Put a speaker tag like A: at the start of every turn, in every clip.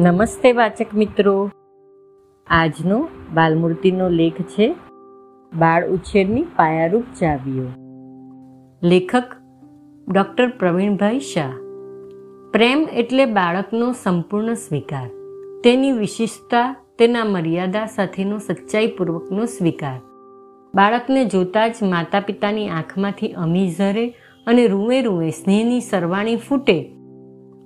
A: નમસ્તે વાચક મિત્રો. આજનો બાલમૂર્તિનો લેખ છે, બાળ ઉછેરની પાયારૂપ ચાવીઓ. લેખક ડૉક્ટર પ્રવીણભાઈ શાહ. પ્રેમ એટલે બાળકનો સંપૂર્ણ સ્વીકાર. તેની વિશિષ્ટતા, તેના મર્યાદા સાથેનો સચ્ચાઈપૂર્વકનો સ્વીકાર. બાળકને જોતાં જ માતા પિતાની આંખમાંથી અમી ઝરે અને રૂવે રૂવે સ્નેહની સરવાણી ફૂટે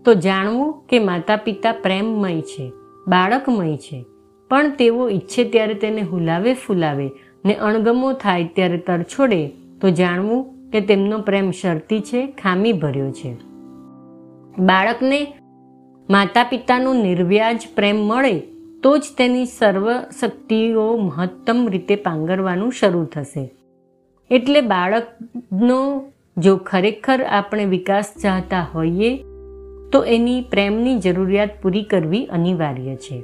A: તો જાણવું કે માતા પિતા પ્રેમમય છે, બાળકમય છે. પણ તેઓ ઈચ્છે ત્યારે તેને હુલાવે, ફૂલાવે ને અણગમો થાય ત્યારે તરછોડે તો જાણવું કે તેમનો પ્રેમ શરતી છે ખામી ભર્યો છે. બાળકને માતા પિતાનો નિર્વ્યાજ પ્રેમ મળે તો જ તેની સર્વ શક્તિઓ મહત્તમ રીતે પાંગરવાનું શરૂ થશે. એટલે બાળકનો જો ખરેખર આપણે વિકાસ ચાહતા હોઈએ તો એની પ્રેમની જરૂરિયાત પૂરી કરવી અનિવાર્ય છે.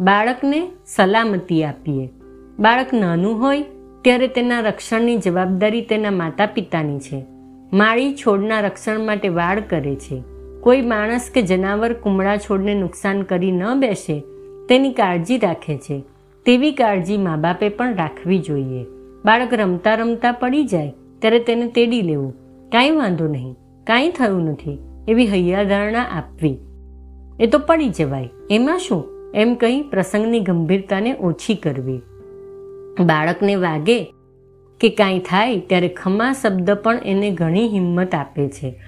A: બાળકને સલામતી આપીએ. બાળક નાનું હોય, ત્યારે તેના રક્ષણની જવાબદારી તેના માતા પિતાની છે. માળી છોડના રક્ષણ માટે વાળ કરે છે. કોઈ માણસ કે જનાવર કુમળા છોડને નુકસાન કરી ન બેસે, તેની કાળજી રાખે છે. તેવી કાળજી મા બાપે પણ રાખવી જોઈએ. બાળક રમતા રમતા પડી જાય, ત્યારે તેને તેડી લેવું. કાંઈ વાંધો નહીં. કાંઈ થયું નથી. એવી હૈયાધારણા આપવી. એ તો પડી જવાય. એમાં શું? એમ કહી પ્રસંગની ગંભીરતાને ઓછી કરવી. બાળકને વાગે કે કાંઈ થાય ત્યારે ખમા શબ્દ પણ એને ઘણી હિંમત આપે છે.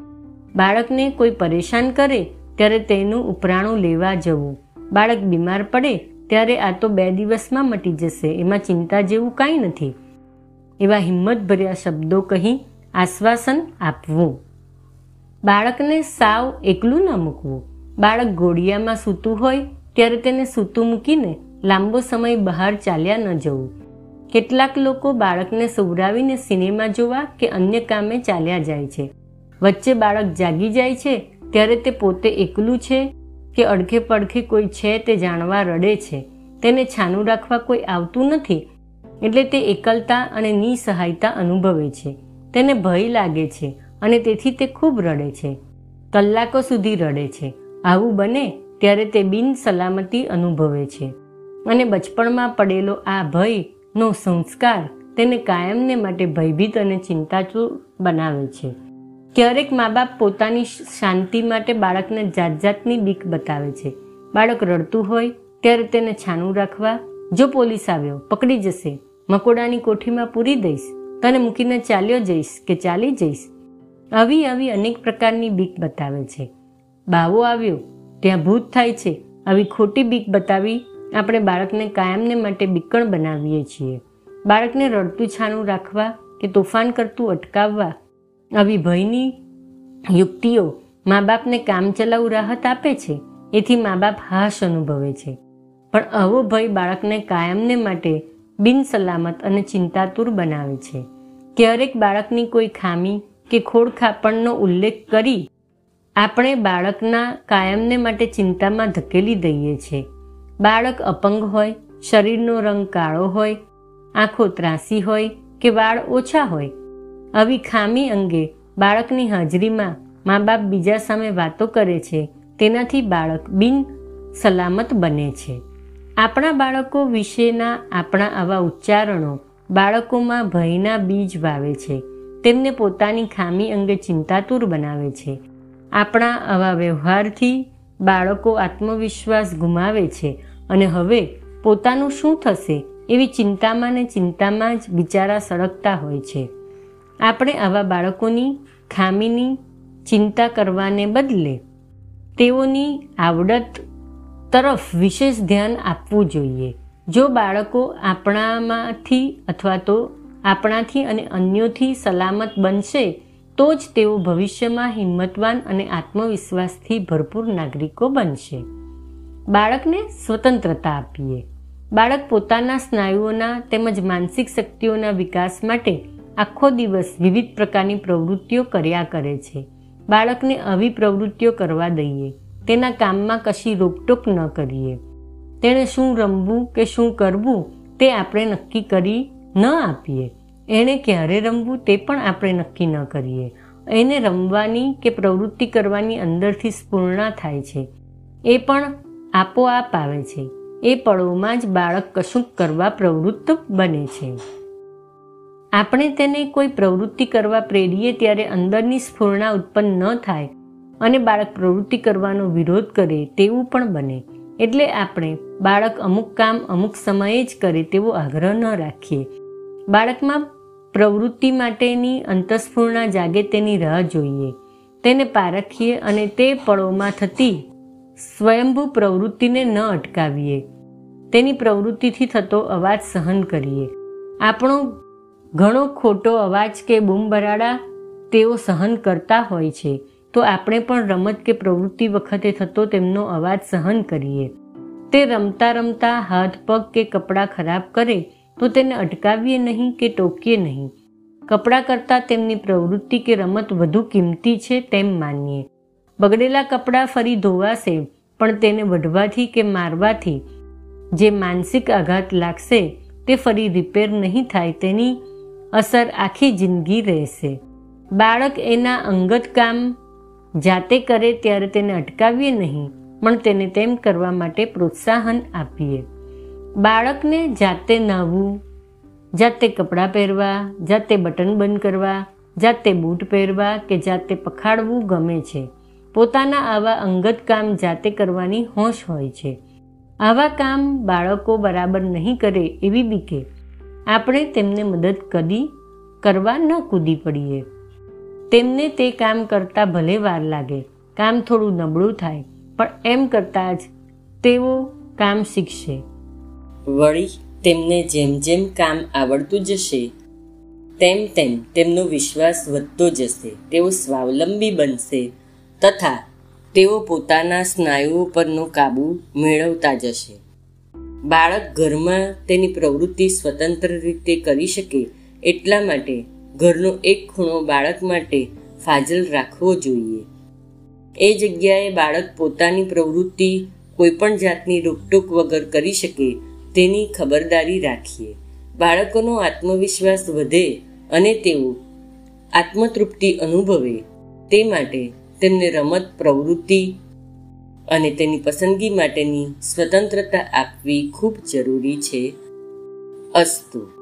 A: બાળકને કોઈ પરેશાન કરે ત્યારે તેનું ઉપરાણું લેવા જવું. બાળક બીમાર પડે ત્યારે આ તો બે દિવસમાં મટી જશે, એમાં ચિંતા જેવું કાંઈ નથી. એવા હિંમતભર્યા શબ્દો કહી આશ્વાસન આપવું. બાળકને સાવ એકલું ન મૂકવું. બાળક ઘોડિયામાં સૂતું હોય ત્યારે તેને સૂતું મૂકીને લાંબો સમય બહાર ચાલ્યા ન જવું. કેટલાક લોકો બાળકને સુવરાવીને સિનેમા જોવા કે અન્ય કામે ચાલ્યા જાય છે. વચ્ચે બાળક જાગી જાય છે ત્યારે તે પોતે એકલું છે કે અડખે પડખે કોઈ છે તે જાણવા રડે છે. તેને છાનું રાખવા કોઈ આવતું નથી એટલે તે એકલતા અને નિસહાયતા અનુભવે છે. તેને ભય લાગે છે. અને તેથી તે ખૂબ રડે છે. કલાકો સુધી રડે છે. આવું બને ત્યારે તે બિન સલામતી અનુભવે છે. અને બચપણમાં પડેલો આ ભયનો સંસ્કાર તેને કાયમને માટે ભયભીત અને ચિંતાચૂર બનાવે છે. ક્યારેક મા બાપ પોતાની શાંતિ માટે બાળકને જાત જાતની બીક બતાવે છે. બાળક રડતું હોય ત્યારે તેને છાનું રાખવા, જો પોલીસ આવ્યો, પકડી જશે. મકોડાની કોઠીમાં પૂરી દઈશ. તને મૂકીને ચાલ્યો જઈશ કે ચાલી જઈશ? આવી આવી અનેક પ્રકારની બીક બતાવે છે. બાવો આવ્યો, ત્યાં ભૂત થાય છે. આવી ખોટી બીક બતાવી આપણે બાળકને કાયમને માટે બીકણ બનાવીએ છીએ. બાળકને રડતું છાનું રાખવા કે તોફાન કરતું અટકાવવા. આવી ભયની યુક્તિઓ મા બાપને કામચલાઉ રાહત આપે છે. એથી મા બાપ હાશ અનુભવે છે. પણ આવો ભય બાળકને કાયમને માટે બિનસલામત અને ચિંતાતુર બનાવે છે. ક્યારેક બાળકની કોઈ ખામી કે ખોડખાપણનો ઉલ્લેખ કરી આપણે બાળકના કાયમને માટે ચિંતામાં ધકેલી દઈએ છીએ. બાળક અપંગ હોય, શરીરનો રંગ કાળો હોય, આંખો ત્રાસી હોય કે વાળ ઓછા હોય. આવી ખામી અંગે બાળકની હાજરીમાં મા બાપ બીજા સામે વાતો કરે છે. તેનાથી બાળક બિન સલામત બને છે. આપણા બાળકો વિશેના આપણા આવા ઉચ્ચારણો બાળકોમાં ભયના બીજ વાવે છે. તેમને પોતાની ખામી અંગે ચિંતાતુર બનાવે છે. આપણા આવા વ્યવહારથી બાળકો આત્મવિશ્વાસ ગુમાવે છે અને હવે પોતાનું શું થશે એવી ચિંતામાં ને ચિંતામાં જ બિચારા સળગતા હોય છે. આપણે આવા બાળકોની ખામીની ચિંતા કરવાને બદલે તેઓની આવડત તરફ વિશેષ ધ્યાન આપવું જોઈએ. જો બાળકો આપણામાંથી અથવા તો આપણાથી અને અન્યોથી સલામત બનશે, તો જ તેઓ ભવિષ્યમાં હિંમતવાન અને આત્મવિશ્વાસથી ભરપૂર નાગરિકો બનશે. બાળકને સ્વતંત્રતા આપીએ. બાળક પોતાના સ્નાયુઓના તેમજ માનસિક શક્તિઓના વિકાસ માટે આખો દિવસ વિવિધ પ્રકારની પ્રવૃત્તિઓ કર્યા કરે છે. બાળકને આવી પ્રવૃત્તિઓ કરવા દઈએ. તેના કામમાં કશી રોકટોક ન કરીએ. તેણે શું રમવું કે શું કરવું તે આપણે નક્કી કરી ન આપીએ. એણે ક્યારે રમવું તે પણ આપણે નક્કી ન કરીએ. એને રમવાની કે પ્રવૃત્તિ કરવાની અંદરથી સ્ફૂર્ણા થાય છે. એ પણ આપોઆપ આવે છે. એ પળોમાં જ બાળક કશુંક કરવા પ્રવૃત્ત બને છે. આપણે તેને કોઈ પ્રવૃત્તિ કરવા પ્રેરીએ ત્યારે અંદરની સ્ફૂર્ણા ઉત્પન્ન ન થાય અને બાળક પ્રવૃત્તિ કરવાનો વિરોધ કરે તેવું પણ બને. એટલે આપણે બાળક અમુક કામ અમુક સમયે જ કરે તેવો આગ્રહ ન રાખીએ. બાળકમાં પ્રવૃત્તિ માટેની અંતસ્ફૂર્ણા જાગે તેની રાહ જોઈએ. તેને પારખીએ અને તે પળોમાં થતી સ્વયંભૂ પ્રવૃત્તિને ન અટકાવીએ. તેની પ્રવૃત્તિથી થતો અવાજ સહન કરીએ. આપણો ઘણો ખોટો અવાજ કે બૂમબરાડા તેઓ સહન કરતા હોય છે, તો આપણે પણ રમત કે પ્રવૃત્તિ વખતે થતો તેમનો અવાજ સહન કરીએ. તે રમતા રમતા હાથ પગ કે કપડાં ખરાબ કરે તો તેને અટકાવીએ નહીં કે ટોકીએ નહીં. કપડાં કરતાં તેમની પ્રવૃત્તિ કે રમત વધુ કિંમતી છે તેમ માનીએ. બગડેલા કપડાં ફરી ધોવાશે, પણ તેને વઢવાથી કે મારવાથી જે માનસિક આઘાત લાગશે, તે ફરી રિપેર નહીં થાય તેની અસર આખી જિંદગી રહેશે. બાળક એના અંગત કામ જાતે કરે ત્યારે તેને અટકાવીએ નહીં, પણ તેને તેમ કરવા માટે પ્રોત્સાહન આપીએ. બાળકને જાતે નાહવું, જાતે કપડાં પહેરવા, જાતે બટન બંધ કરવા, જાતે બૂટ પહેરવા કે જાતે પખાડવું ગમે છે. પોતાના આવા અંગત કામ જાતે કરવાની હોશ હોય છે. આવા કામ બાળકો બરાબર નહીં કરે એવી બીકે. આપણે તેમને મદદ કદી કરવા ન કૂદી પડીએ. તેમને તે કામ કરતાં ભલે વાર લાગે, કામ થોડું નબળું થાય, પણ એમ કરતાં જ તેઓ કામ શીખશે.
B: વળી તેમને જેમ જેમ કામ આવડતું જશે, તેમ તેમ તેમનો વિશ્વાસ વધતો જશે, તેઓ સ્વાવલંબી બનશે તથા તેઓ પોતાના સ્નાયુઓ પરનો કાબુ મેળવતા જશે. બાળક ઘરમાં તેની પ્રવૃત્તિ સ્વતંત્ર રીતે કરી શકે એટલા માટે ઘરનો એક ખૂણો બાળક માટે ફાજલ રાખવો જોઈએ. એ જગ્યાએ બાળક પોતાની પ્રવૃત્તિ કોઈપણ જાતની રોકટોક વગર કરી શકે તેની ખબરદારી રાખીએ. બાળકોનો આત્મવિશ્વાસ વધે અને તેઓ આત્મતૃપ્તિ અનુભવે તે માટે તેમને રમત, પ્રવૃત્તિ અને તેની પસંદગી માટેની સ્વતંત્રતા આપવી ખૂબ જરૂરી છે. અસ્તુ.